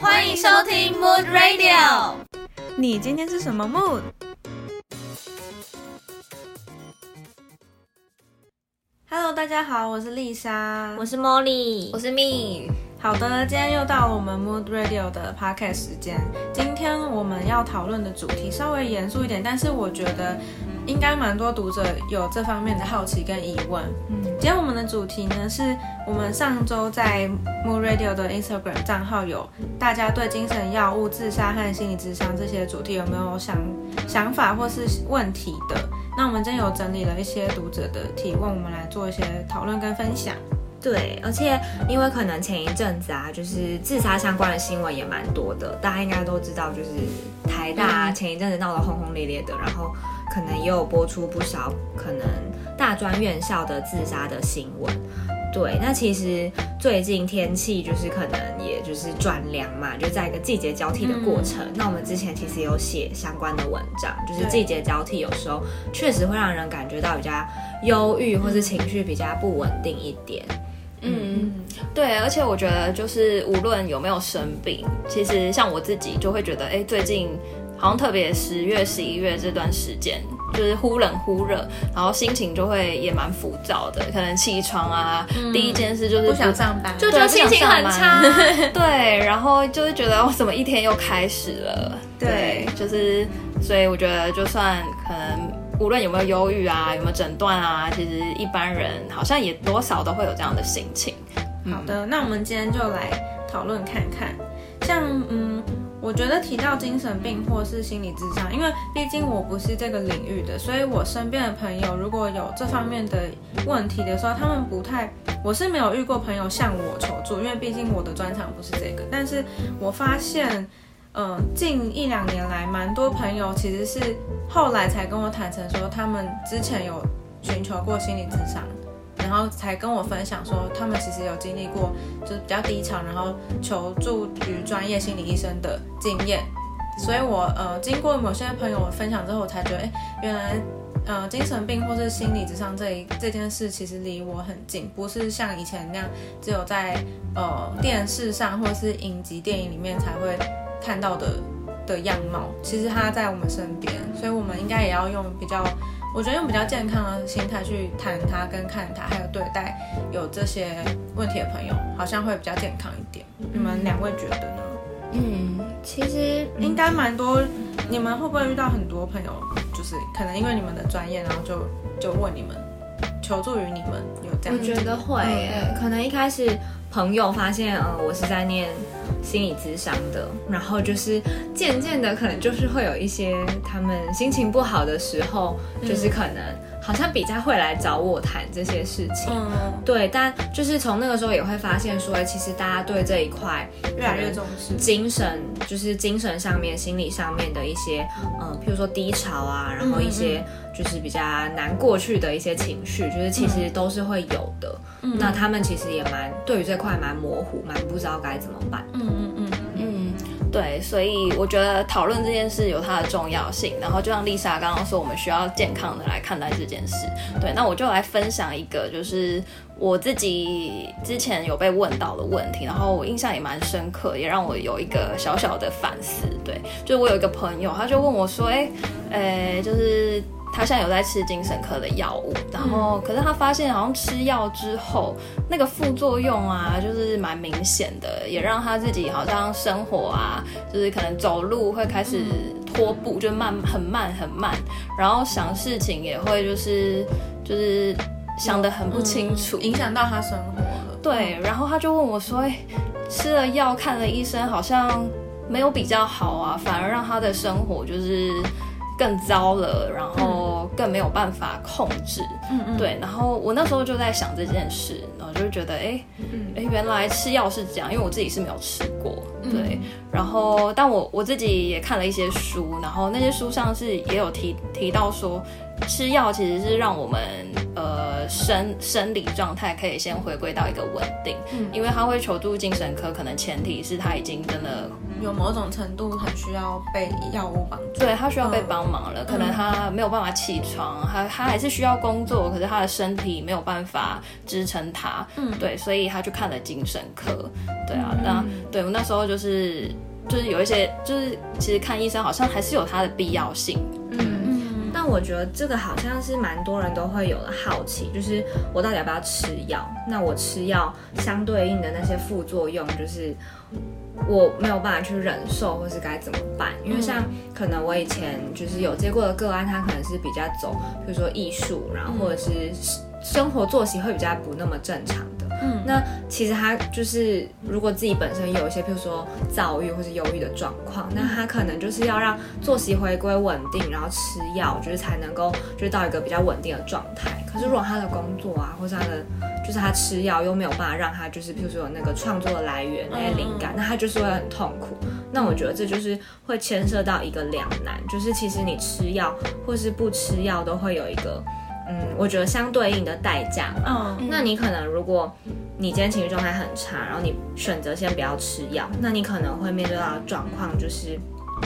欢迎收听 Mood Radio。你今天是什么 mood？Hello，大家好，我是丽莎，我是 Molly，我是 Me。好的，今天又到了我们 Mood Radio 的 podcast 时间。今天我们要讨论的主题稍微严肃一点，但是我觉得应该蛮多读者有这方面的好奇跟疑问。嗯，今天我们的主题呢，是我们上周在 Mood Radio 的 Instagram 账号有大家对精神药物、自杀和心理智商这些主题有没有想想法或是问题的？那我们今天有整理了一些读者的提问，我们来做一些讨论跟分享。对，而且因为可能前一阵子啊，就是自杀相关的新闻也蛮多的，大家应该都知道，就是台大前一阵子闹得轰轰烈烈的，然后可能也有播出不少可能大专院校的自杀的新闻。对，那其实最近天气就是可能也就是转凉嘛，就在一个季节交替的过程。那我们之前其实有写相关的文章，就是季节交替有时候确实会让人感觉到比较忧郁，或是情绪比较不稳定一点。嗯，对，而且我觉得就是无论有没有生病，其实像我自己就会觉得，哎，最近好像特别十月、十一月这段时间，就是忽冷忽热，然后心情就会也蛮浮躁的。可能起床啊，第一件事就是不想上班，就觉得心情很差。对，然后就是觉得我怎么一天又开始了。对，就是所以我觉得就算可能。无论有没有忧郁啊，有没有诊断啊，其实一般人好像也多少都会有这样的心情。好的，那我们今天就来讨论看看。像嗯，我觉得提到精神病或是心理智商，因为毕竟我不是这个领域的，所以我身边的朋友如果有这方面的问题的时候，他们不太，我是没有遇过朋友向我求助，因为毕竟我的专长不是这个。但是我发现。嗯，近一两年来，蛮多朋友其实是后来才跟我坦诚说，他们之前有寻求过心理智商，然后才跟我分享说，他们其实有经历过就是比较低潮，然后求助于专业心理医生的经验。所以，我呃经过某些朋友分享之后，我才觉得，哎，原来呃精神病或是心理之上这一这件事，其实离我很近，不是像以前那样只有在呃电视上或是影集电影里面才会。看到的的样貌，其实他在我们身边，所以我们应该也要用比较，我觉得用比较健康的心态去谈他跟看他，还有对待有这些问题的朋友，好像会比较健康一点。你们两位觉得呢？嗯，其实应该蛮多，你们会不会遇到很多朋友，就是可能因为你们的专业，然后就就问你们求助于你们，有这样？我觉得会，可能一开始。朋友发现，呃，我是在念心理咨商的，然后就是渐渐的，可能就是会有一些他们心情不好的时候，就是可能好像比较会来找我谈这些事情。嗯，对，但就是从那个时候也会发现说，其实大家对这一块越来越重视，精神就是精神上面、心理上面的一些，嗯，譬如说低潮啊，然后一些就是比较难过去的一些情绪，就是其实都是会有的。那他们其实也蛮对于这块蛮模糊，蛮不知道该怎么办。嗯嗯嗯嗯，对，所以我觉得讨论这件事有它的重要性。然后就像丽莎刚刚说，我们需要健康的来看待这件事。对，那我就来分享一个，就是我自己之前有被问到的问题，然后我印象也蛮深刻，也让我有一个小小的反思。对，就是我有一个朋友，他就问我说，哎，呃，就是。他现在有在吃精神科的药物，然后可是他发现好像吃药之后，那个副作用啊，就是蛮明显的，也让他自己好像生活啊，就是可能走路会开始拖步，就慢很慢很慢，然后想事情也会就是就是想得很不清楚，影响到他生活了。对，然后他就问我说：“哎，吃了药看了医生，好像没有比较好啊，反而让他的生活就是。”更糟了，然后更没有办法控制，嗯嗯，对，然后我那时候就在想这件事，然后就觉得，哎，哎，原来吃药是这样，因为我自己是没有吃过，对，然后但我我自己也看了一些书，然后那些书上是也有提提到说，吃药其实是让我们呃生生理状态可以先回归到一个稳定，嗯因为他会求助精神科，可能前提是他已经真的有某种程度很需要被药物帮助。对他需要被嗯帮忙了，可能他没有办法起床，他他还是需要工作，可是他的身体没有办法支撑他，嗯对，所以他去看了精神科，对啊，那对我那时候就是就是有一些就是其实看医生好像还是有它的必要性，嗯。嗯但我觉得这个好像是蛮多人都会有的好奇，就是我到底要不要吃药？那我吃药相对应的那些副作用，就是我没有办法去忍受，或是该怎么办？因为像可能我以前就是有接过的个案，他可能是比较走，比如说艺术，然后或者是生活作息会比较不那么正常的。嗯那其实他就是，如果自己本身有一些，譬如说躁郁或是忧郁的状况，那他可能就是要让作息回归稳定，然后吃药，就是才能够就是到一个比较稳定的状态。可是如果他的工作啊，或是他的就是他吃药又没有办法让他就是譬如说有那个创作的来源那些灵感，那他就是会很痛苦。那我觉得这就是会牵涉到一个两难，就是其实你吃药或是不吃药都会有一个。嗯，我觉得相对应的代价嘛嗯那你可能如果你今天情绪状态很差，然后你选择先不要吃药，那你可能会面对到的状况就是。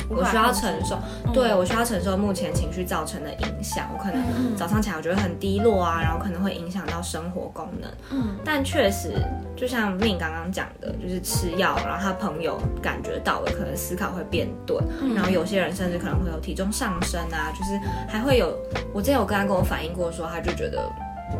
我需要承受，对我需要承受目前情绪造成的影响。我可能早上起来我觉得很低落啊，然后可能会影响到生活功能。嗯但确实，就像命刚刚讲的，就是吃药，然后他朋友感觉到了，可能思考会变钝，然后有些人甚至可能会有体重上升啊，就是还会有，我之前有跟他跟我反映过说，他就觉得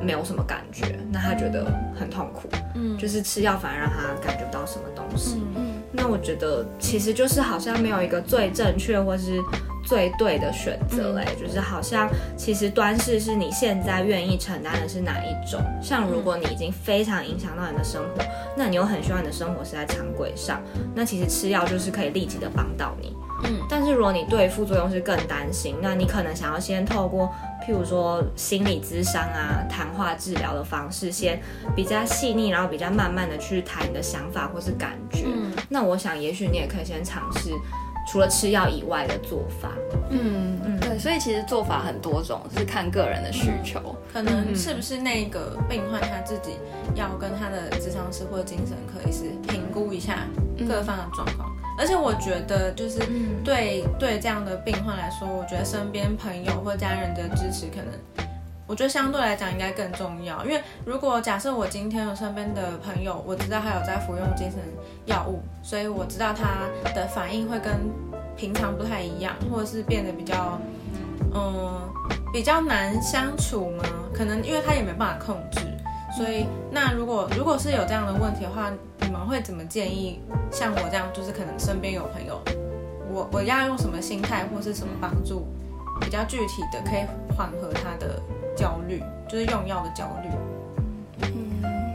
没有什么感觉，那他觉得很痛苦，嗯就是吃药反而让他感觉不到什么东西。嗯那我觉得其实就是好像没有一个最正确或是最对的选择哎、就是好像其实端视是你现在愿意承担的是哪一种。像如果你已经非常影响到你的生活，那你又很希望你的生活是在常轨上，那其实吃药就是可以立即的帮到你。嗯但是如果你对副作用是更担心，那你可能想要先透过譬如说心理咨商啊、谈话治疗的方式，先比较细腻，然后比较慢慢的去谈你的想法或是感觉。嗯那我想，也许你也可以先尝试除了吃药以外的做法。嗯嗯，对，所以其实做法很多种，是看个人的需求。可能是不是那个病患他自己要跟他的咨商师或者精神科医师评估一下各方的状况。而且我觉得，就是对对这样的病患来说，我觉得身边朋友或家人的支持，可能我觉得相对来讲应该更重要。因为如果假设我今天有身边的朋友，我知道他有在服用精神药物，所以我知道他的反应会跟平常不太一样，或者是变得比较嗯比较难相处吗？可能因为他也没办法控制，所以那如果如果是有这样的问题的话，你们会怎么建议？像我这样，就是可能身边有朋友，我我要用什么心态或是什么帮助，比较具体的可以缓和他的焦虑，就是用药的焦虑。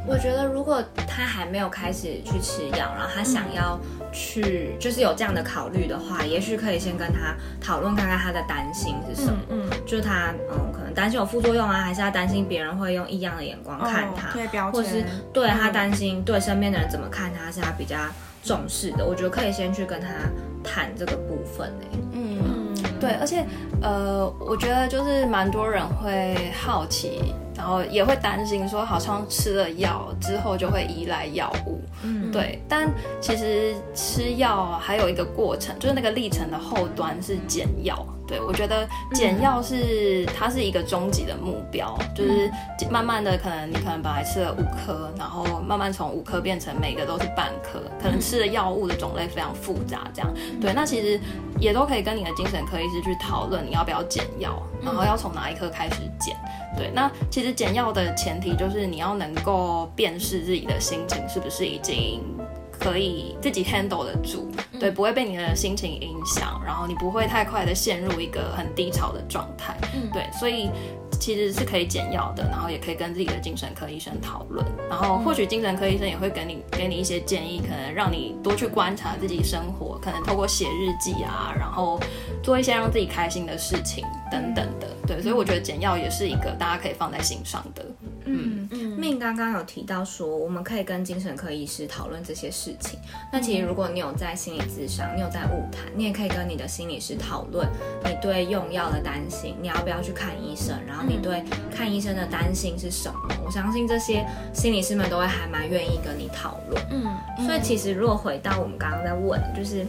我觉得，如果他还没有开始去吃药，然后他想要去，就是有这样的考虑的话，也许可以先跟他讨论看看他的担心是什么。嗯，就是他，嗯，可能担心有副作用啊，还是他担心别人会用异样的眼光看他，贴标或是签，对他担心对身边的人怎么看他，是他比较重视的。我觉得可以先去跟他谈这个部分嗯，对，而且呃，我觉得就是蛮多人会好奇，然后也会担心说，好像吃了药之后就会依赖药物。嗯，对，但其实吃药还有一个过程，就是那个历程的后端是减药。对我觉得减药是、它是一个终极的目标，就是慢慢的可能你可能本来吃了五颗，然后慢慢从五颗变成每个都是半颗，可能吃的药物的种类非常复杂，这样。对，那其实也都可以跟你的精神科医师去讨论你要不要减药，然后要从哪一颗开始减。对，那其实简要的前提就是你要能够辨识自己的心情是不是已经可以自己 handle 得住，对，不会被你的心情影响，然后你不会太快的陷入一个很低潮的状态，对，所以其实是可以减药的，然后也可以跟自己的精神科医生讨论，然后或许精神科医生也会给你给你一些建议，可能让你多去观察自己生活，可能透过写日记啊，然后做一些让自己开心的事情等等的，对，所以我觉得减药也是一个大家可以放在心上的。嗯。嗯。命刚刚有提到说，我们可以跟精神科医师讨论这些事情。那其实如果你有在心理咨商，你有在物谈，你也可以跟你的心理师讨论你对用药的担心，你要不要去看医生，然后你对看医生的担心是什么？我相信这些心理师们都会还蛮愿意跟你讨论。嗯，所以其实如果回到我们刚刚在问，就是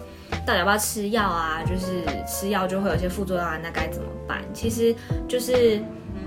到底要不要吃药啊？就是吃药就会有一些副作用啊，那该怎么办？其实就是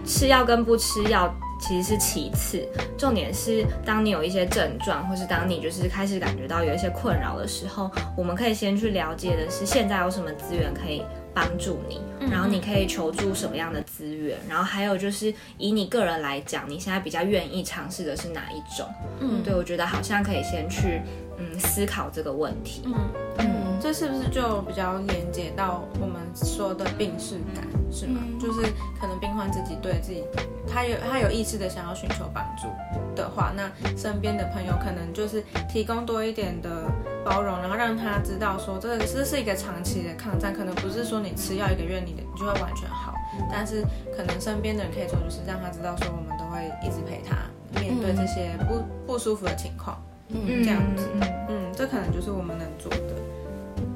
吃药跟不吃药其实是其次，重点是当你有一些症状，或是当你就是开始感觉到有一些困扰的时候，我们可以先去了解的是现在有什么资源可以帮助你，然后你可以求助什么样的资源，然后还有就是以你个人来讲，你现在比较愿意尝试的是哪一种？嗯对我觉得好像可以先去嗯思考这个问题。嗯嗯这是不是就比较连接到我们说的病视感，是吗？嗯。就是可能病患自己对自己，他有他有意识的想要寻求帮助的话，那身边的朋友可能就是提供多一点的包容，然后让他知道说这个这是一个长期的抗战，可能不是说你吃药一个月你的你就会完全好，但是可能身边的人可以做就是让他知道说我们都会一直陪他面对这些不不舒服的情况，嗯。这样子。嗯嗯，这可能就是我们能做的。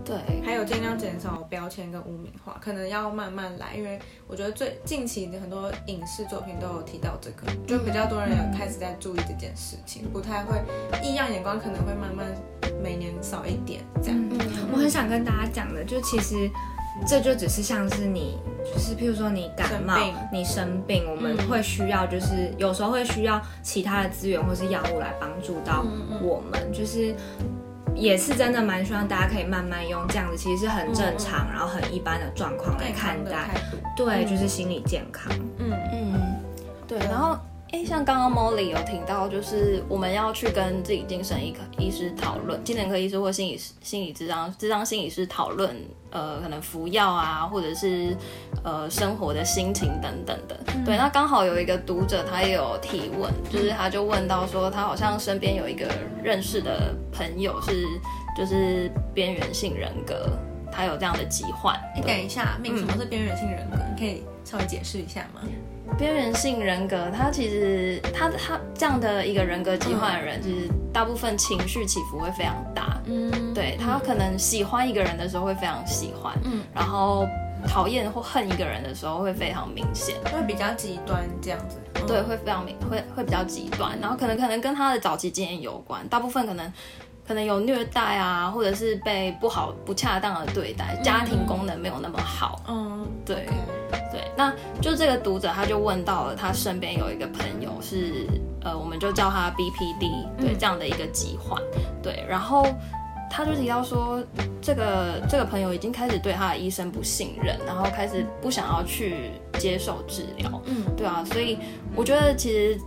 对，还有尽量减少标签跟污名化，可能要慢慢来，因为我觉得最近期的很多影视作品都有提到这个，就比较多人有开始在注意这件事情，不太会异样眼光可能会慢慢每年少一点这样。嗯，我很想跟大家讲的，就其实这就只是像是你，就是譬如说你感冒生，你生病，我们嗯会需要，就是有时候会需要其他的资源或是药物来帮助到嗯我们，就是。也是真的蛮希望大家可以慢慢用这样子，其实是很正常，然后很一般的状况来看待对，就是心理健康。嗯嗯，对，然后。诶，像刚刚 Molly 有听到，就是我们要去跟自己精神医科医师讨论，精神科医师或心理师、心理智商、智商心理师讨论，呃，可能服药啊，或者是呃生活的心情等等的。对，那刚好有一个读者他也有提问，就是他就问到说，他好像身边有一个认识的朋友是就是边缘性人格，他有这样的疾患。哎，对等一下，命什么是边缘性人格？你可以稍微解释一下吗？边缘性人格，他其实他他这样的一个人格疾患的人，其实大部分情绪起伏会非常大。嗯，对他可能喜欢一个人的时候会非常喜欢，嗯然后讨厌或恨一个人的时候会非常明显。会比较极端这样子。嗯对，，会非常明，会会比较极端，然后可能可能跟他的早期经验有关，大部分可能可能有虐待啊，或者是被不好不恰当的对待，家庭功能没有那么好。嗯，对对，那就这个读者他就问到了，他身边有一个朋友是呃，我们就叫他 BPD，对、这样的一个疾患，对，然后他就提到说，这个这个朋友已经开始对他的医生不信任，然后开始不想要去接受治疗，嗯，对啊，所以我觉得其实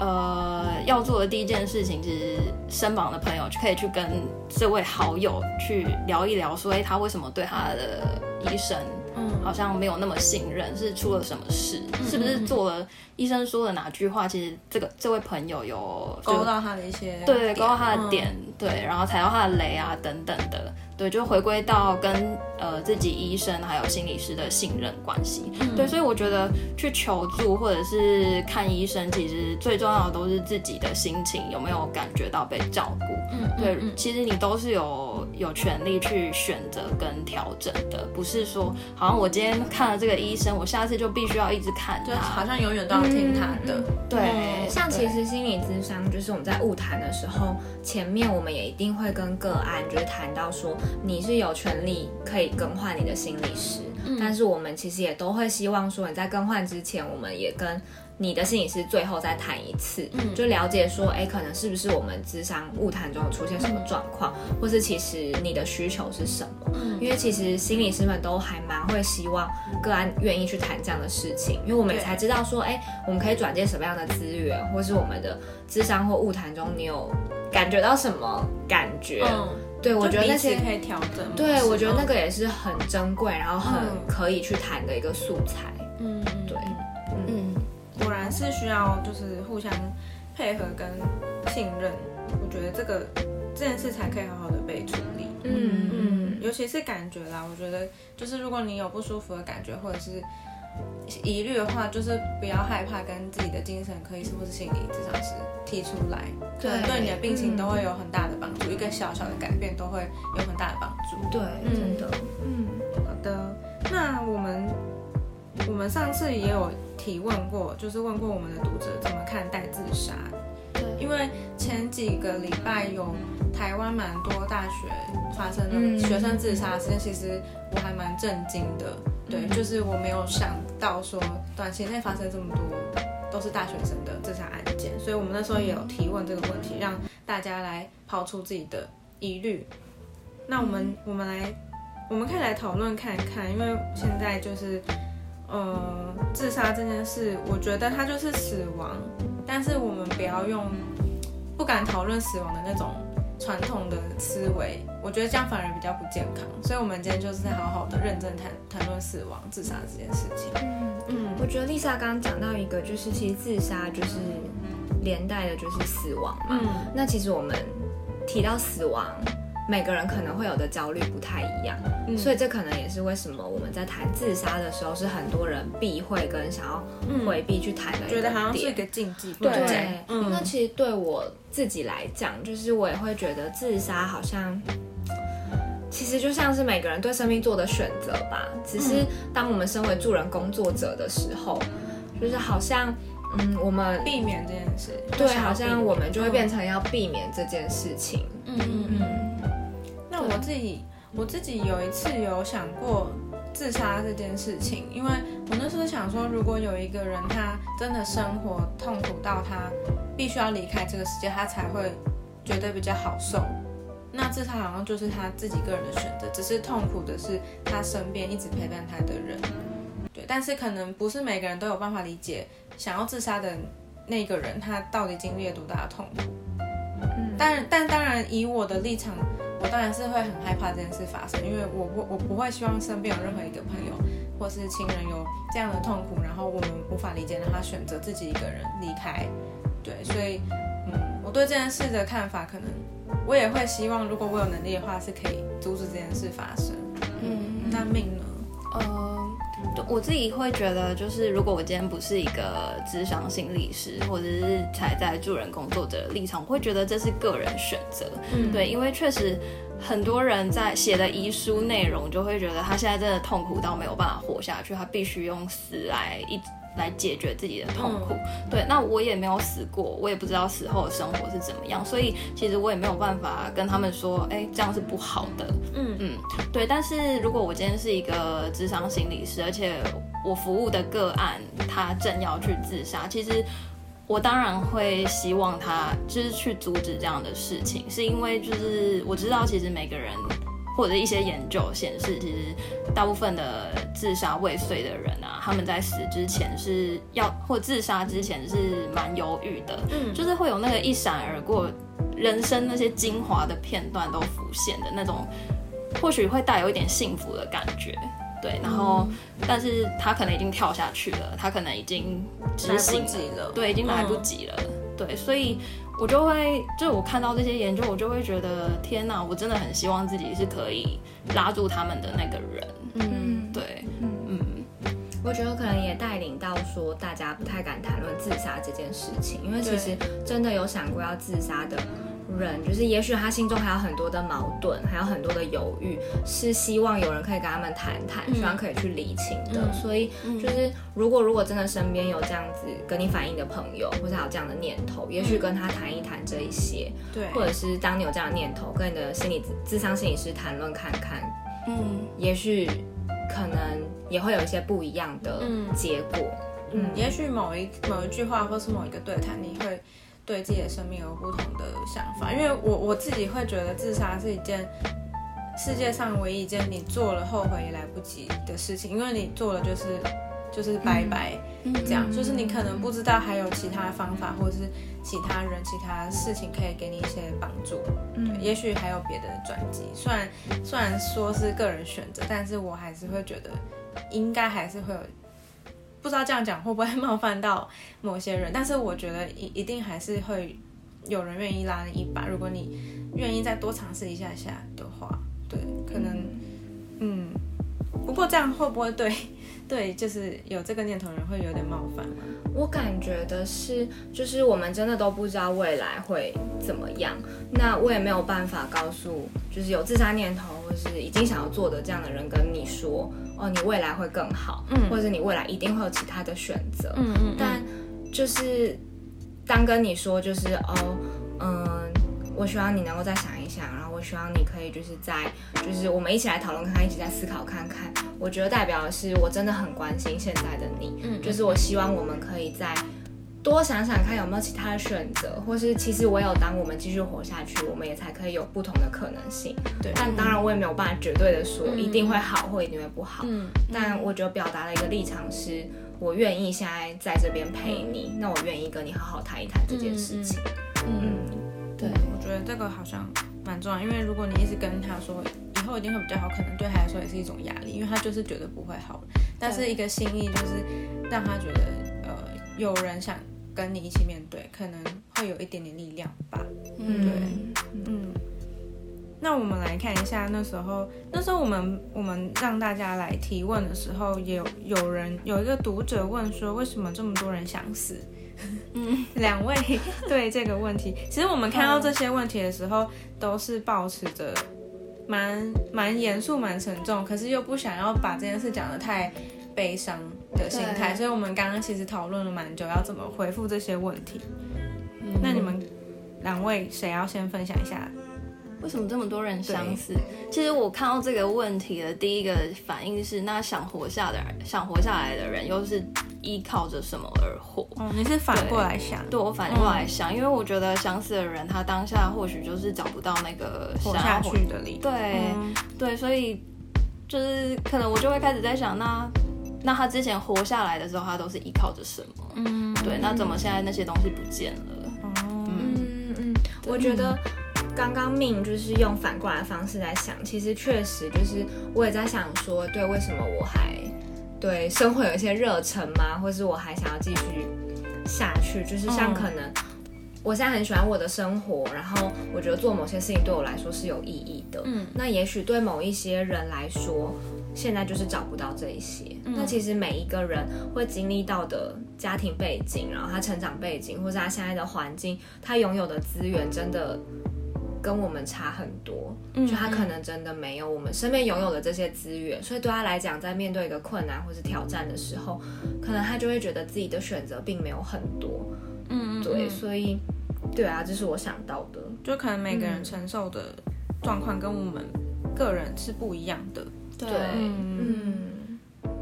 呃要做的第一件事情，其实身旁的朋友就可以去跟这位好友去聊一聊，说，哎，他为什么对他的医生嗯好像没有那么信任，是出了什么事？是不是做了医生说的哪句话？其实这个这位朋友有就勾到他的一些对对勾到他的嗯点，对，然后踩到他的雷啊等等的，对，就回归到跟呃自己医生还有心理师的信任关系。嗯对，所以我觉得去求助或者是看医生，其实最重要的都是自己的心情有没有感觉到被照顾。嗯，对，嗯其实你都是有有权利去选择跟调整的，不是说好像我今天看了这个医生，我下次就必须要一直看就好。像永远都要听他的。嗯对，像其实心理咨商，就是我们在物谈的时候，前面我们也一定会跟个案就是谈到说，你是有权利可以更换你的心理师，但是我们其实也都会希望说，你在更换之前，我们也跟你的心理师最后再谈一次，就了解说，哎，可能是不是我们智商误谈中有出现什么状况，或是其实你的需求是什么？因为其实心理师们都还蛮会希望个案愿意去谈这样的事情，因为我们也才知道说，哎，我们可以转接什么样的资源，或是我们的智商或物谈中，你有感觉到什么感觉？嗯，对我觉得那些可以调整。对，我觉得那嗯个也是很珍贵，然后很嗯可以去谈的一个素材。嗯，嗯对，嗯，果然是需要就是互相配合跟信任，我觉得这个这件事才可以好好的被处理。嗯嗯，尤其是感觉啦，我觉得就是如果你有不舒服的感觉，或者是疑虑的话，就是不要害怕跟自己的精神科医师或是心理咨商师提出来，可能对。你的病情都会有很大的帮助，一个小小的改变都会有很大的帮助。对，真的，嗯，好的，那我们我们上次也有提问过，就是问过我们的读者怎么看待自杀，对，因为前几个礼拜有台湾蛮多大学发生嗯。的学生自杀事件，其实我还蛮震惊的。对，就是我没有想到说短期内发生这么多都是大学生的自杀案件，所以我们那时候也有提问这个问题，让大家来抛出自己的疑虑。那我们我们来，我们可以来讨论看看，因为现在就是，呃，自杀这件事，我觉得它就是死亡，但是我们不要用不敢讨论死亡的那种传统的思维，我觉得这样反而比较不健康。所以，我们今天就是好好的认真谈谈论死亡、自杀这件事情。嗯嗯我觉得丽莎刚刚讲到一个，就是其实自杀就是连带的就是死亡嘛。嗯那其实我们提到死亡，每个人可能会有的焦虑不太一样，嗯。所以这可能也是为什么我们在谈自杀的时候，是很多人避讳跟想要回避去谈的一个觉得好像是一点个禁忌，对，嗯。那其实对我自己来讲，就是我也会觉得自杀好像，其实就像是每个人对生命做的选择吧。只是当我们身为助人工作者的时候，就是好像，嗯，我们避免这件事。对，好像我们就会变成要避免这件事情。嗯嗯。嗯。那我自己我自己有一次有想过自杀这件事情，因为我那时候想说，如果有一个人他真的生活痛苦到他必须要离开这个世界，他才会觉得比较好受。那自杀好像就是他自己个人的选择，只是痛苦的是他身边一直陪伴他的人。对，但是可能不是每个人都有办法理解想要自杀的那个人他到底经历了多大的痛苦。嗯但但当然，以我的立场，我当然是会很害怕这件事发生，因为我不我不会希望身边有任何一个朋友或是亲人有这样的痛苦，然后我们无法理解，让他选择自己一个人离开。对，所以嗯，我对这件事的看法，可能我也会希望，如果我有能力的话，是可以阻止这件事发生。嗯，那命呢？呃，对我自己会觉得，就是如果我今天不是一个智商心理师，或者是才在助人工作者的立场，我会觉得这是个人选择。嗯对，因为确实很多人在写的遗书内容，就会觉得他现在真的痛苦到没有办法活下去，他必须用死来一来解决自己的痛苦。对，那我也没有死过，我也不知道死后的生活是怎么样，所以其实我也没有办法跟他们说，哎，这样是不好的。嗯嗯，对。但是如果我今天是一个智商心理师，而且我服务的个案他正要去自杀，其实我当然会希望他就是去阻止这样的事情，是因为就是我知道其实每个人。或者一些研究显示，其实大部分的自杀未遂的人啊，他们在死之前是要或自杀之前是蛮犹豫的，嗯就是会有那个一闪而过人生那些精华的片段都浮现的那种，或许会带有一点幸福的感觉。对，然后，但是他可能已经跳下去了，他可能已经执行了对，已经来不及了，对，所以我就会，就我看到这些研究，我就会觉得，天哪，我真的很希望自己是可以拉住他们的那个人，嗯，对，嗯。嗯，我觉得可能也带领到说大家不太敢谈论自杀这件事情，因为其实真的有想过要自杀的人，就是也许他心中还有很多的矛盾，还有很多的犹豫，是希望有人可以跟他们谈谈，希望可以去理清的。嗯。所以就是如果如果真的身边有这样子跟你反映的朋友，或者还有这样的念头，也许跟他谈一谈这一些，对，或者是当你有这样的念头，跟你的心理智商心理师谈论看看，嗯，也许可能也会有一些不一样的嗯。结果。嗯，也许某一某一句话或是某一个对谈，你会对自己的生命有不同的想法。因为我我自己会觉得自杀是一件世界上唯一一件你做了后悔也来不及的事情，因为你做了就是就是拜拜，这样、就是你可能不知道还有其他方法或者是其他人、其他事情可以给你一些帮助。嗯也许还有别的转机。虽然虽然说是个人选择，但是我还是会觉得应该还是会有，不知道这样讲会不会冒犯到某些人，但是我觉得一一定还是会有人愿意拉你一把，如果你愿意再多尝试一下下的话，对，可能嗯，不过这样会不会对对，就是有这个念头的人会有点冒犯吗？我感觉的是，就是我们真的都不知道未来会怎么样。那我也没有办法告诉，就是有自杀念头或是已经想要做的这样的人跟你说，哦，你未来会更好，嗯或者你未来一定会有其他的选择。嗯嗯但就是当跟你说，就是哦，嗯，我希望你能够再想一想，然后我希望你可以就是在，就是我们一起来讨论看看，一起在思考看看。我觉得代表的是我真的很关心现在的你，嗯就是我希望我们可以再多想想看有没有其他的选择，或是其实唯有当我们继续活下去，我们也才可以有不同的可能性。对但当然我也没有办法绝对的说嗯一定会好或一定会不好。嗯但我觉得表达的一个立场是，我愿意现在在这边陪你，那我愿意跟你好好谈一谈这件事情。嗯，对，我觉得这个好像蛮重要，因为如果你一直跟他说以后一定会比较好，可能对他来说也是一种压力，因为他就是觉得不会好。但是一个心意就是让他觉得呃有人想跟你一起面对，可能会有一点点力量吧。嗯，嗯，那我们来看一下那时候，那时候我们我们让大家来提问的时候，也有有人有一个读者问说，为什么这么多人想死？嗯，两位对这个问题，其实我们看到这些问题的时候，都是保持着蛮蛮严肃、蛮沉重，可是又不想要把这件事讲得太悲伤的心态，所以我们刚刚其实讨论了蛮久，要怎么回复这些问题。那你们两位谁要先分享一下？为什么这么多人想死？其实我看到这个问题的第一个反应是，那想活下的人，想活下来的人又是依靠着什么而活？哦，你是反过来想，对我反过来想，因为我觉得想死的人，他当下或许就是找不到那个活下去的理由。对、嗯。对，所以就是可能我就会开始在想，那那他之前活下来的时候，他都是依靠着什么？嗯，对，那怎么现在那些东西不见了？哦，嗯。嗯，我觉得刚刚命就是用反过来的方式在想，其实确实就是我也在想说，对，为什么我还对生活有一些热忱吗？或是我还想要继续下去？就是像嗯可能。我现在很喜欢我的生活，然后我觉得做某些事情对我来说是有意义的。嗯那也许对某一些人来说，现在就是找不到这一些。那其实每一个人会经历到的家庭背景，然后他成长背景，或者他现在的环境，他拥有的资源，真的跟我们差很多。就他可能真的没有我们身边拥有的这些资源，所以对他来讲，在面对一个困难或是挑战的时候，可能他就会觉得自己的选择并没有很多。嗯嗯，对，嗯所以对啊，这是我想到的。就可能每个人承受的状况跟我们个人是不一样的。对嗯，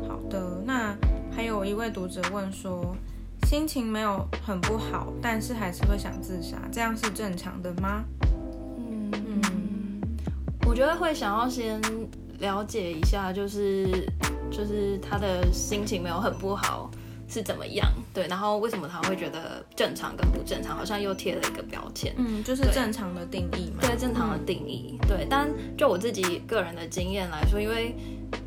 好的，那还有一位读者问说，心情没有很不好，但是还是会想自杀，这样是正常的吗？嗯，我觉得会想要先了解一下，就是就是他的心情没有很不好是怎么样，对，然后为什么他会觉得正常跟不正常，好像又贴了一个标签。嗯，就是正常的定义嘛。对正常的定义，对，但就我自己个人的经验来说，因为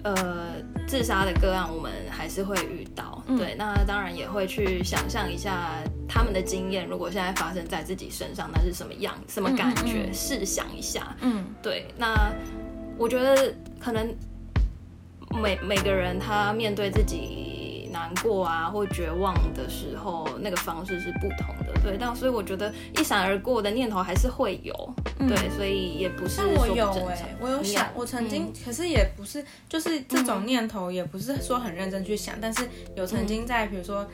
呃自杀的个案我们还是会遇到，对，那当然也会去想象一下他们的经验，如果现在发生在自己身上，那是什么样，什么感觉？嗯嗯。试想一下，嗯。对，那我觉得可能每每个人他面对自己难过啊或绝望的时候，那个方式是不同的，对。但所以我觉得一闪而过的念头还是会有，对，所以也不是但说我有哎、不正常。我有想，我曾经，可是也不是，就是这种念头也不是说很认真去想，但是有曾经在比如说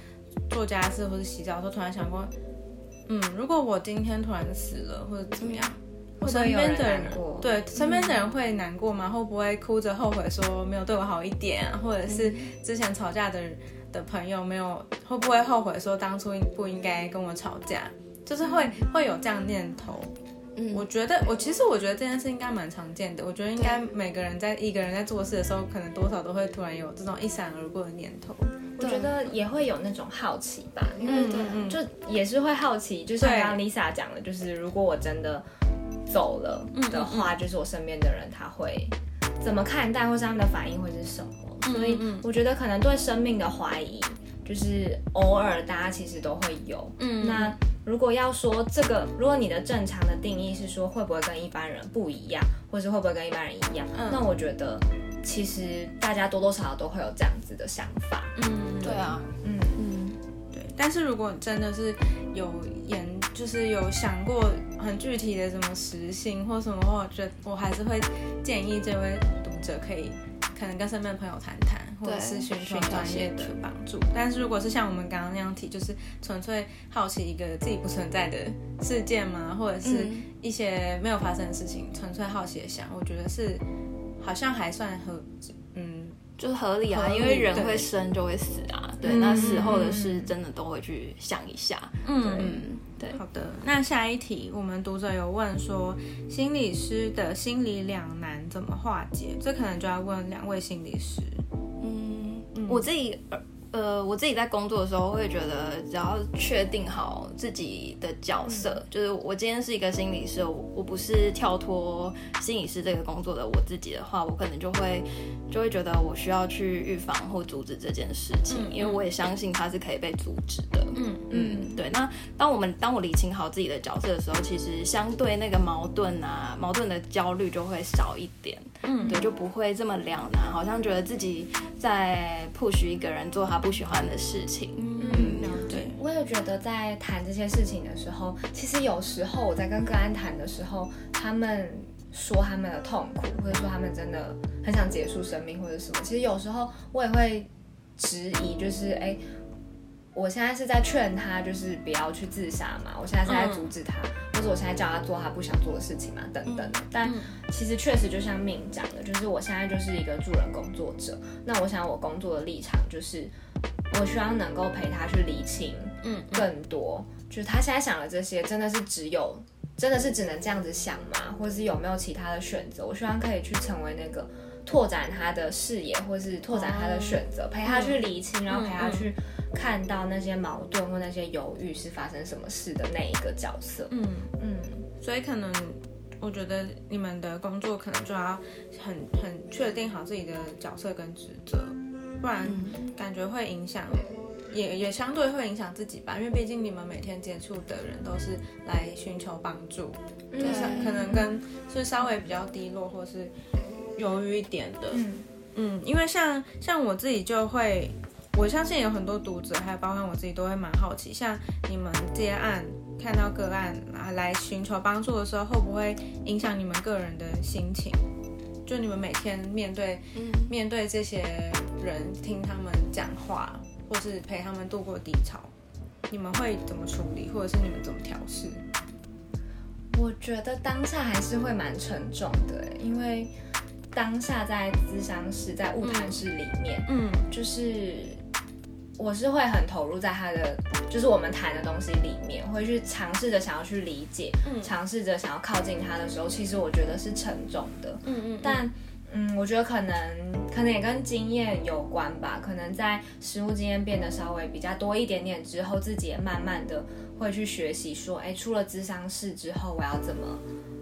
做家事或者洗澡的时候，突然想过，嗯，如果我今天突然死了或者怎么样，我身边的人对身边的人会难过吗？会不会哭着后悔说没有对我好一点啊，或者是之前吵架的的朋友没有会不会后悔说当初不应该跟我吵架？就是会会有这样念头。嗯我觉得我其实我觉得这件事应该蛮常见的。我觉得应该每个人在一个人在做事的时候，可能多少都会突然有这种一闪而过的念头。我觉得也会有那种好奇吧，因为嗯嗯就也是会好奇，就像对。刚刚 Lisa 讲的，就是如果我真的走了的话，就是我身边的人他会怎么看待，或是他们的反应会是什么。所以我觉得可能对生命的怀疑，就是偶尔大家其实都会有。嗯。那如果要说这个，如果你的正常的定义是说会不会跟一般人不一样，或是会不会跟一般人一样，嗯。那我觉得其实大家多多少少都会有这样子的想法。嗯，对啊，嗯，嗯，对。但是如果你真的是有研，就是有想过很具体的什么实行或什么话，我觉得我还是会建议这位读者可以。可能跟身边的朋友谈谈，或者是寻求专业的帮助。但是如果是像我们刚刚那样提，就是纯粹好奇一个自己不存在的事件嘛，或者是嗯一些没有发生的事情，纯粹好奇的想，我觉得是好像还算合，嗯，就是合理啊，理因为人会生就会死啊，对，嗯那死后的嗯事真的都会去想一下，嗯嗯，对，好的，那下一题，我们读者有问说，心理师的心理两难怎么化解？这可能就要问两位心理师。嗯，我自己呃，我自己在工作的时候会觉得，只要确定好自己的角色，就是我今天是一个心理师，我我不是跳脱心理师这个工作的我自己的话，我可能就会就会觉得我需要去预防或阻止这件事情，嗯因为我也相信它是可以被阻止的。嗯嗯，对。那当我们当我理清好自己的角色的时候，其实相对那个矛盾啊，矛盾的焦虑就会少一点。嗯对，就不会这么两难，好像觉得自己在 push 一个人做他不喜欢的事情。嗯，了解。我也觉得在谈这些事情的时候，其实有时候我在跟个案谈的时候，他们说他们的痛苦，或者说他们真的很想结束生命或者什么，其实有时候我也会质疑，就是哎。我现在是在劝他，就是不要去自杀嘛。我现在是在阻止他，或者我现在叫他做他不想做的事情嘛，等等的。但其实确实就像命讲的，就是我现在就是一个助人工作者。那我想我工作的立场就是，我希望能够陪他去理清，嗯更多，就是他现在想的这些，真的是只有，真的是只能这样子想吗？或是有没有其他的选择？我希望可以去成为那个拓展他的视野，或是拓展他的选择，陪他去理清，然后陪他去看到那些矛盾或那些犹豫是发生什么事的那一个角色。嗯，嗯，所以可能我觉得你们的工作可能就要很很确定好自己的角色跟职责，不然感觉会影响。也也相对会影响自己吧，因为毕竟你们每天接触的人都是来寻求帮助，就是可能跟是稍微比较低落或是犹豫一点的，嗯。嗯，因为像像我自己就会，我相信有很多读者，还有包括我自己都会蛮好奇，像你们接案看到个案啊来寻求帮助的时候，会不会影响你们个人的心情？就你们每天面对、面对这些人，听他们讲话，或是陪他们度过低潮，你们会怎么处理，或者是你们怎么调试？我觉得当下还是会蛮沉重的欸，因为当下在咨商室、在物谈室里面，嗯就是我是会很投入在他的，就是我们谈的东西里面，会去尝试着想要去理解，嗯尝试着想要靠近他的时候，其实我觉得是沉重的。嗯嗯，但嗯，我觉得可能可能也跟经验有关吧。可能在实务经验变得稍微比较多一点点之后，自己也慢慢的会去学习说，哎，出了智商室之后，我要怎么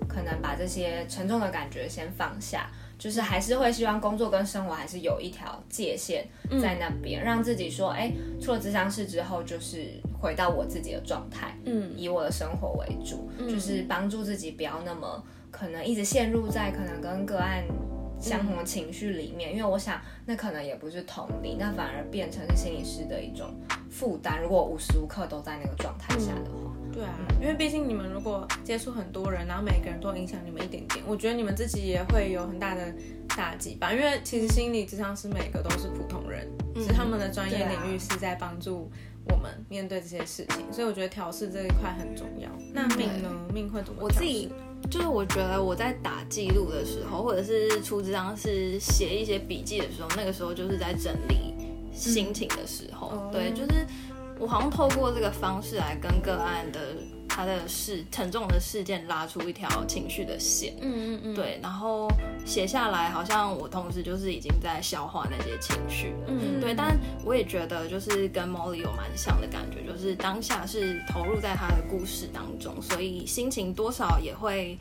可能把这些沉重的感觉先放下。就是还是会希望工作跟生活还是有一条界限在那边，让自己说，哎，出了咨商室之后，就是回到我自己的状态，嗯以我的生活为主，就是帮助自己不要那么可能一直陷入在可能跟个案相同的情绪里面，因为我想那可能也不是同理，那反而变成是心理师的一种负担。如果无时无刻都在那个状态下的话，对啊，因为毕竟你们如果接触很多人，然后每个人都影响你们一点点，我觉得你们自己也会有很大的打击吧。因为其实心理咨商师每个都是普通人，只是他们的专业领域是在帮助我们面对这些事情，所以我觉得调试这一块很重要。那命呢？命会怎么？我自己就是我觉得我在打记录的时候，或者是出这张是写一些笔记的时候，那个时候就是在整理心情的时候。哦对，就是我好像透过这个方式来跟个案的他的事沉重的事件拉出一条情绪的线。嗯嗯嗯，对，然后写下来，好像我同时就是已经在消化那些情绪了。嗯对，但我也觉得就是跟 Molly 有蛮像的感觉，就是当下是投入在他的故事当中，所以心情多少也会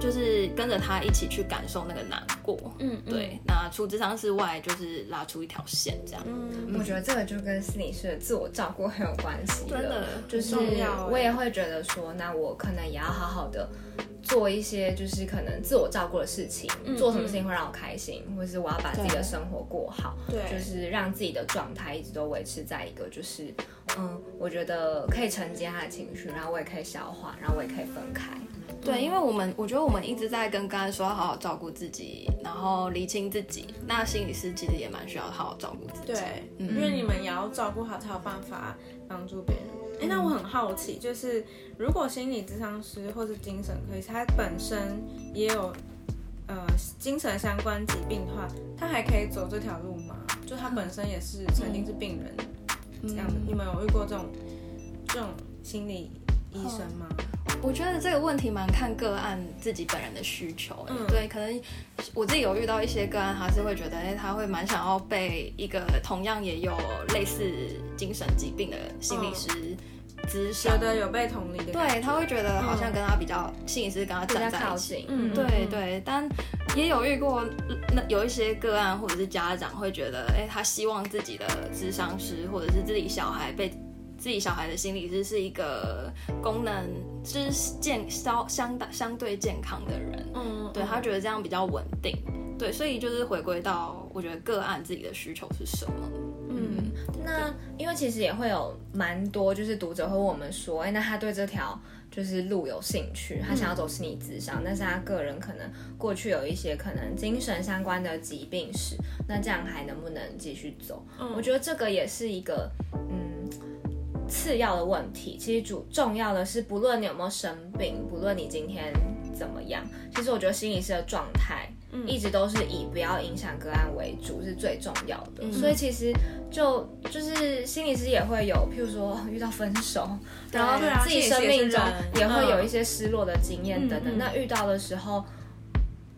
就是跟着他一起去感受那个难过。嗯，嗯对，那除智商之外就是拉出一条线这样。嗯，我觉得这个就跟心理师的自我照顾很有关系真的就是我也会觉得说，那我可能也要好好的做一些就是可能自我照顾的事情，嗯做什么事情会让我开心，或是我要把自己的生活过好，对就是让自己的状态一直都维持在一个就是嗯，我觉得可以承接他的情绪，然后我也可以消化，然后我也可以分开。对，因为我们我觉得我们一直在跟刚才说要好好照顾自己，然后理清自己。那心理师其实也蛮需要好好照顾自己。对，因为你们也要照顾好，才有办法帮助别人。哎，那我很好奇，就是如果心理咨商师或是精神科医生，他本身也有呃精神相关疾病的话，他还可以走这条路吗？就他本身也是曾经是病人这样的，你们有遇过这种这种心理医生吗？我觉得这个问题蛮看个案自己本人的需求、欸。嗯对，可能我自己有遇到一些个案，他是会觉得，哎、他会蛮想要被一个同样也有类似精神疾病的心理师。觉得有被同理的，对，他会觉得好像跟他比较，心理师跟他站在一起。嗯对对，但也有遇过那有一些个案或者是家长会觉得，哎，他希望自己的智商师或者是自己小孩被自己小孩的心理师是一个功能就是健相相相对健康的人，嗯，对他觉得这样比较稳定。对，所以就是回归到我觉得个案自己的需求是什么。嗯那因为其实也会有蛮多就是读者会问我们说，哎、那他对这条就是路有兴趣，他想要走心理咨商，但是他个人可能过去有一些可能精神相关的疾病史，那这样还能不能继续走？嗯我觉得这个也是一个嗯次要的问题。其实主重要的是，不论你有没有生病，不论你今天怎么样，其实我觉得心理师的状态。一直都是以不要影响个案为主是最重要的，所以其实就就是心理师也会有，譬如说 遇到分手，然后自己生命中也会有一些失落的经验等等。嗯嗯那遇到的时候，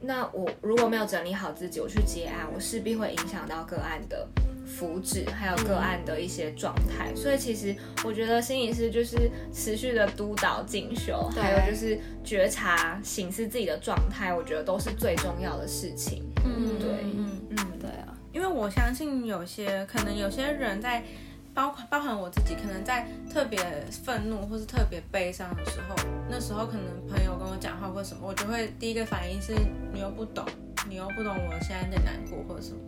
那我如果没有整理好自己，我去接案，我势必会影响到个案的福祉，还有个案的一些状态。所以其实我觉得心理师就是持续的督导进修，还有就是觉察、醒思自己的状态，我觉得都是最重要的事情。嗯对嗯。嗯，对啊，因为我相信有些可能有些人在包括包含我自己，可能在特别愤怒或是特别悲伤的时候，那时候可能朋友跟我讲话或什么，我就会第一个反应是你又不懂，你又不懂我现在的难过或者什么。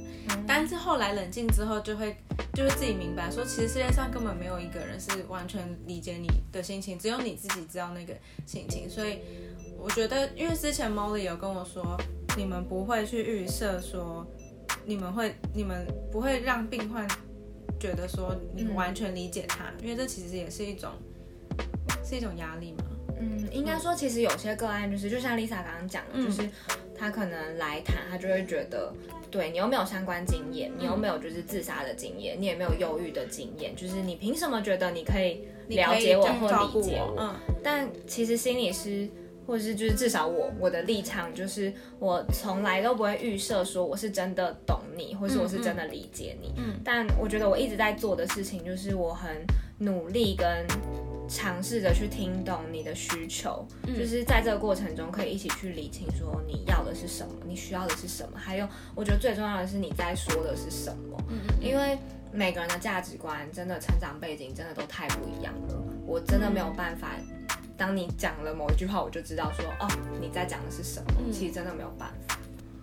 但是后来冷静之后，就会就会自己明白说，其实世界上根本没有一个人是完全理解你的心情，只有你自己知道那个心情。所以我觉得，因为之前 Molly 有跟我说，你们不会去预设说。你们会，你们不会让病患觉得说你完全理解他，因为这其实也是一种是一种压力嘛。嗯，应该说，其实有些个案就是，就像 Lisa 刚刚讲的，嗯就是他可能来谈，他就会觉得，对你又没有相关经验，你又没有就是自杀的经验，你也没有忧郁的经验，就是你凭什么觉得你可以了解我或理解我？嗯，但其实心理师，或者是就是至少我我的立场就是，我从来都不会预设说我是真的懂你，或是我是真的理解你。嗯但我觉得我一直在做的事情就是我很努力跟尝试着去听懂你的需求，就是在这个过程中可以一起去理清说你要的是什么，你需要的是什么，还有我觉得最重要的是你在说的是什么，因为。每个人的价值观、真的成长背景真的都太不一样了，我真的没有办法。当你讲了某一句话，我就知道说，哦，你在讲的是什么。其实真的没有办法。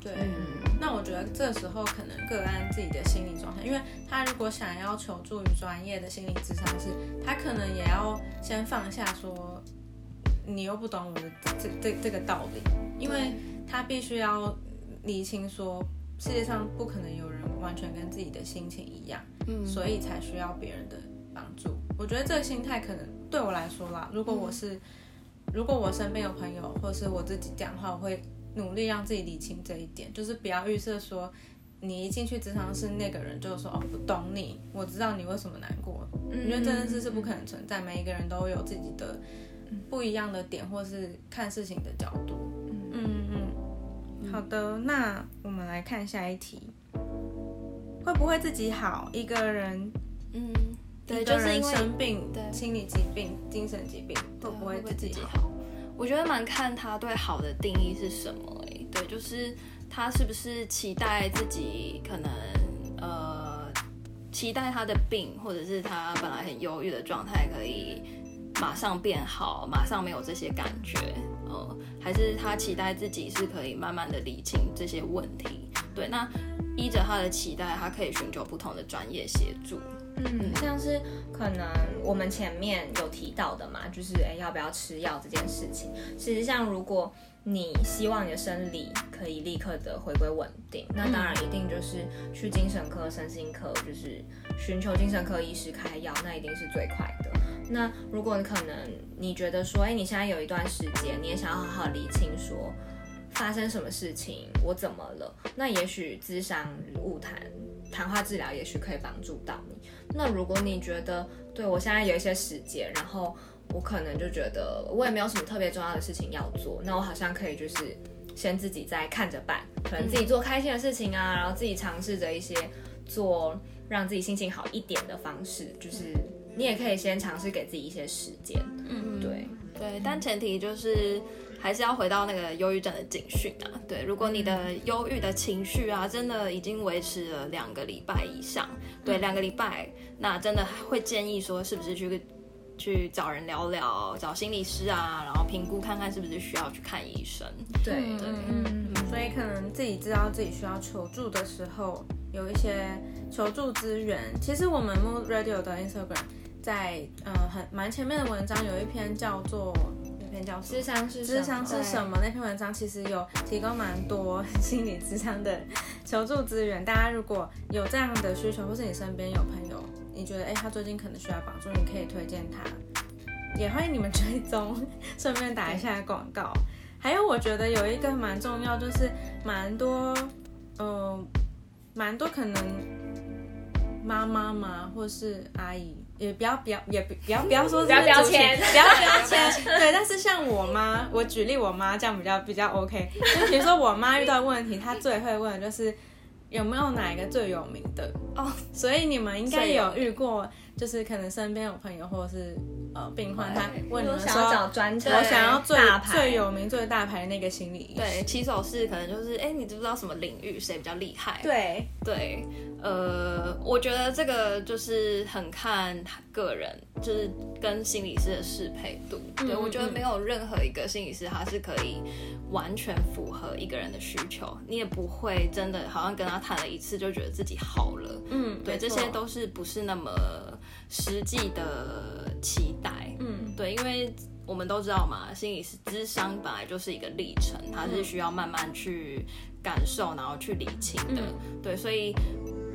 对。嗯那我觉得这时候可能个案自己的心理状态，因为他如果想要求助于专业的心理咨商师，他可能也要先放下说，你又不懂我的这这这个道理，因为他必须要理清说，世界上不可能有人完全跟自己的心情一样，嗯，所以才需要别人的帮助。我觉得这个心态可能对我来说啦，如果我是，如果我身边有朋友或是我自己讲话，我会努力让自己理清这一点，就是不要预设说。你一进去职场是那个人，就是说哦，我懂你，我知道你为什么难过。因为这件事是不可能存在，每一个人都有自己的不一样的点，或是看事情的角度。嗯嗯，好的，那我们来看下一题，会不会自己好？一个人嗯，对，就是因为生病，对心理疾病、精神疾病，会不会自己好？我觉得蛮看他对好的定义是什么、欸，对，就是他是不是期待自己可能呃期待他的病，或者是他本来很忧郁的状态可以马上变好，马上没有这些感觉，呃，还是他期待自己是可以慢慢的理清这些问题，对，那依着他的期待，他可以寻求不同的专业协助。嗯，像是可能我们前面有提到的嘛，就是哎要不要吃药这件事情。其实像，如果你希望你的生理可以立刻的回归稳定，那当然一定就是去精神科、身心科，就是寻求精神科医师开药，那一定是最快的。那如果你可能你觉得说，哎，你现在有一段时间，你也想要好好理清说发生什么事情，我怎么了？那也许咨商、物谈、谈话治疗，也许可以帮助到你。那如果你觉得，对我现在有一些时间，然后我可能就觉得我也没有什么特别重要的事情要做，那我好像可以就是先自己在看着办，可能自己做开心的事情啊，然后自己尝试着一些做让自己心情好一点的方式，就是你也可以先尝试给自己一些时间，嗯，对。对，但前提就是还是要回到那个忧郁症的警讯啊。对，如果你的忧郁的情绪啊，真的已经维持了两个礼拜以上，对，两个礼拜，那真的会建议说，是不是去去找人聊聊，找心理师啊，然后评估看看是不是需要去看医生。对对嗯，所以可能自己知道自己需要求助的时候，有一些求助资源。其实我们 Mood Radio 的 Instagram 在呃很蛮前面的文章有一篇叫做那智商是智商是什么？那篇文章其实有提供蛮多心理智商的求助资源。大家如果有这样的需求，或是你身边有朋友，你觉得哎他最近可能需要帮助，你可以推荐他。也欢迎你们追踪，顺便打一下广告。还有，我觉得有一个蛮重要，就是蛮多，嗯、蛮多可能妈妈嘛，或是阿姨，也不要不要也不不要不要说不要这个族群标签 不要标签。对，但是像我妈，我举例我妈这样比较比较 OK。就比如说我妈遇到问题，她最会问的就是有没有哪一个最有名的哦，所以你们应该有有遇过，就是可能身边有朋友或者是呃病患，他问你们想要找说。专家，我想要最大牌最有名、最大牌的那个心理医对，师。起手式可能就是，哎，你知不知道什么领域谁比较厉害？对，对，呃，我觉得这个就是很看他个人，就是跟心理师的适配度。对嗯我觉得嗯没有任何一个心理师他是可以完全符合一个人的需求，你也不会真的好像跟他谈了一次就觉得自己好了。嗯，对，这些都是不是那么实际的期待。嗯对，因为我们都知道嘛，心理是智商本来就是一个历程，它是需要慢慢去感受，然后去理清的。嗯对，所以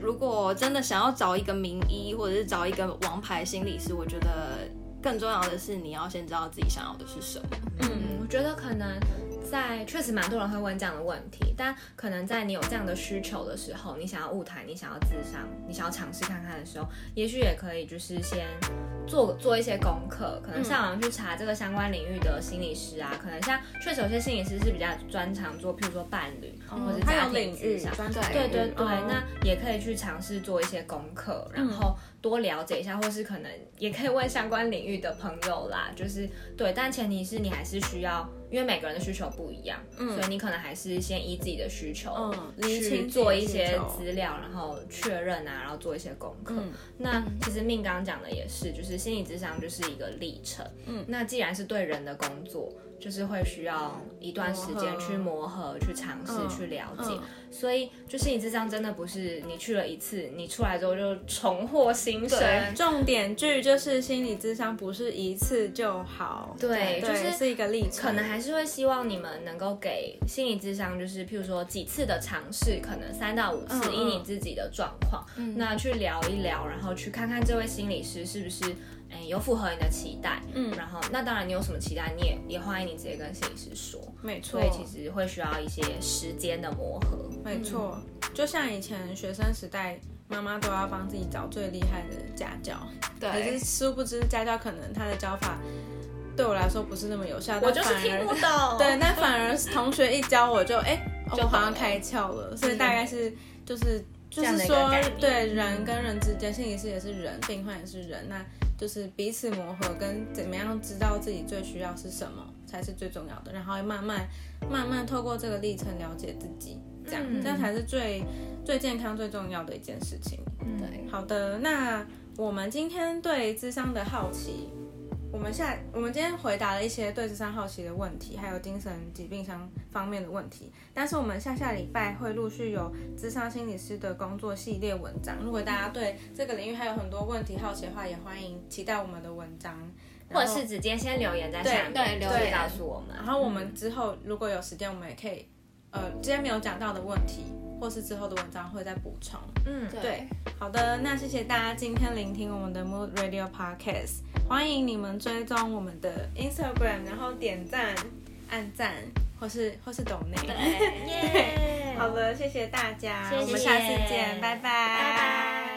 如果真的想要找一个名医，或者是找一个王牌心理师，我觉得更重要的是你要先知道自己想要的是什么。嗯，我觉得可能在确实蛮多人会问这样的问题，但可能在你有这样的需求的时候，你想要物台，你想要智商，你想要尝试看看的时候，也许也可以就是先做做一些功课，可能上网去查这个相关领域的心理师啊，可能像确实有些心理师是比较专长做，譬如说伴侣、或者家庭领域智商。专对对对，嗯那也可以去尝试做一些功课，然后多了解一下，或是可能也可以问相关领域的朋友啦。就是对，但前提是你还是需要，因为每个人的需求不一样，所以你可能还是先依自己的需求，嗯去做一些资料，然后确认啊，然后做一些功课。嗯那其实命刚刚讲的也是，就是心理智商就是一个历程。嗯，那既然是对人的工作，就是会需要一段时间去磨合、去尝试、嗯去了解。嗯所以，就心理智商真的不是你去了一次，你出来之后就重获新生。重点句就是心理智商不是一次就好，对就是是一个历程，可能还是会希望你们能够给心理智商，就是譬如说几次的尝试，可能三到五次，嗯嗯依你自己的状况，那去聊一聊，然后去看看这位心理师是不是。哎，有符合你的期待，嗯，然后那当然你有什么期待，你也也欢迎你直接跟摄影师说，没错所以，其实会需要一些时间的磨合，没错，就像以前学生时代，妈妈都要帮自己找最厉害的家教，对可是，殊不知家教可能他的教法对我来说不是那么有效，我就是听不懂，对，但反而同学一教我就哎，我好像开窍了，所以大概是就是就是说，对人跟人之间，心理师也是人，病患也是人，那就是彼此磨合跟怎么样知道自己最需要是什么，才是最重要的，然后慢慢慢慢透过这个历程了解自己，这样、嗯。这样才是最最健康最重要的一件事情。对，好的，那我们今天对智商的好奇，我们下我们今天回答了一些对智商好奇的问题，还有精神疾病相方面的问题。但是我们下下礼拜会陆续有智商心理师的工作系列文章。如果大家对这个领域还有很多问题好奇的话，也欢迎期待我们的文章，或者是直接先留言在下面，留言告诉我们。然后我们之后如果有时间，我们也可以呃今天没有讲到的问题，或是之后的文章会再补充。嗯，对，好的，那谢谢大家今天聆听我们的 Mood Radio Podcast，欢迎你们追踪我们的 Instagram，然后点赞、按赞，或是或是懂内。耶，好了，谢谢大家，谢谢我们下次见，拜拜，拜拜。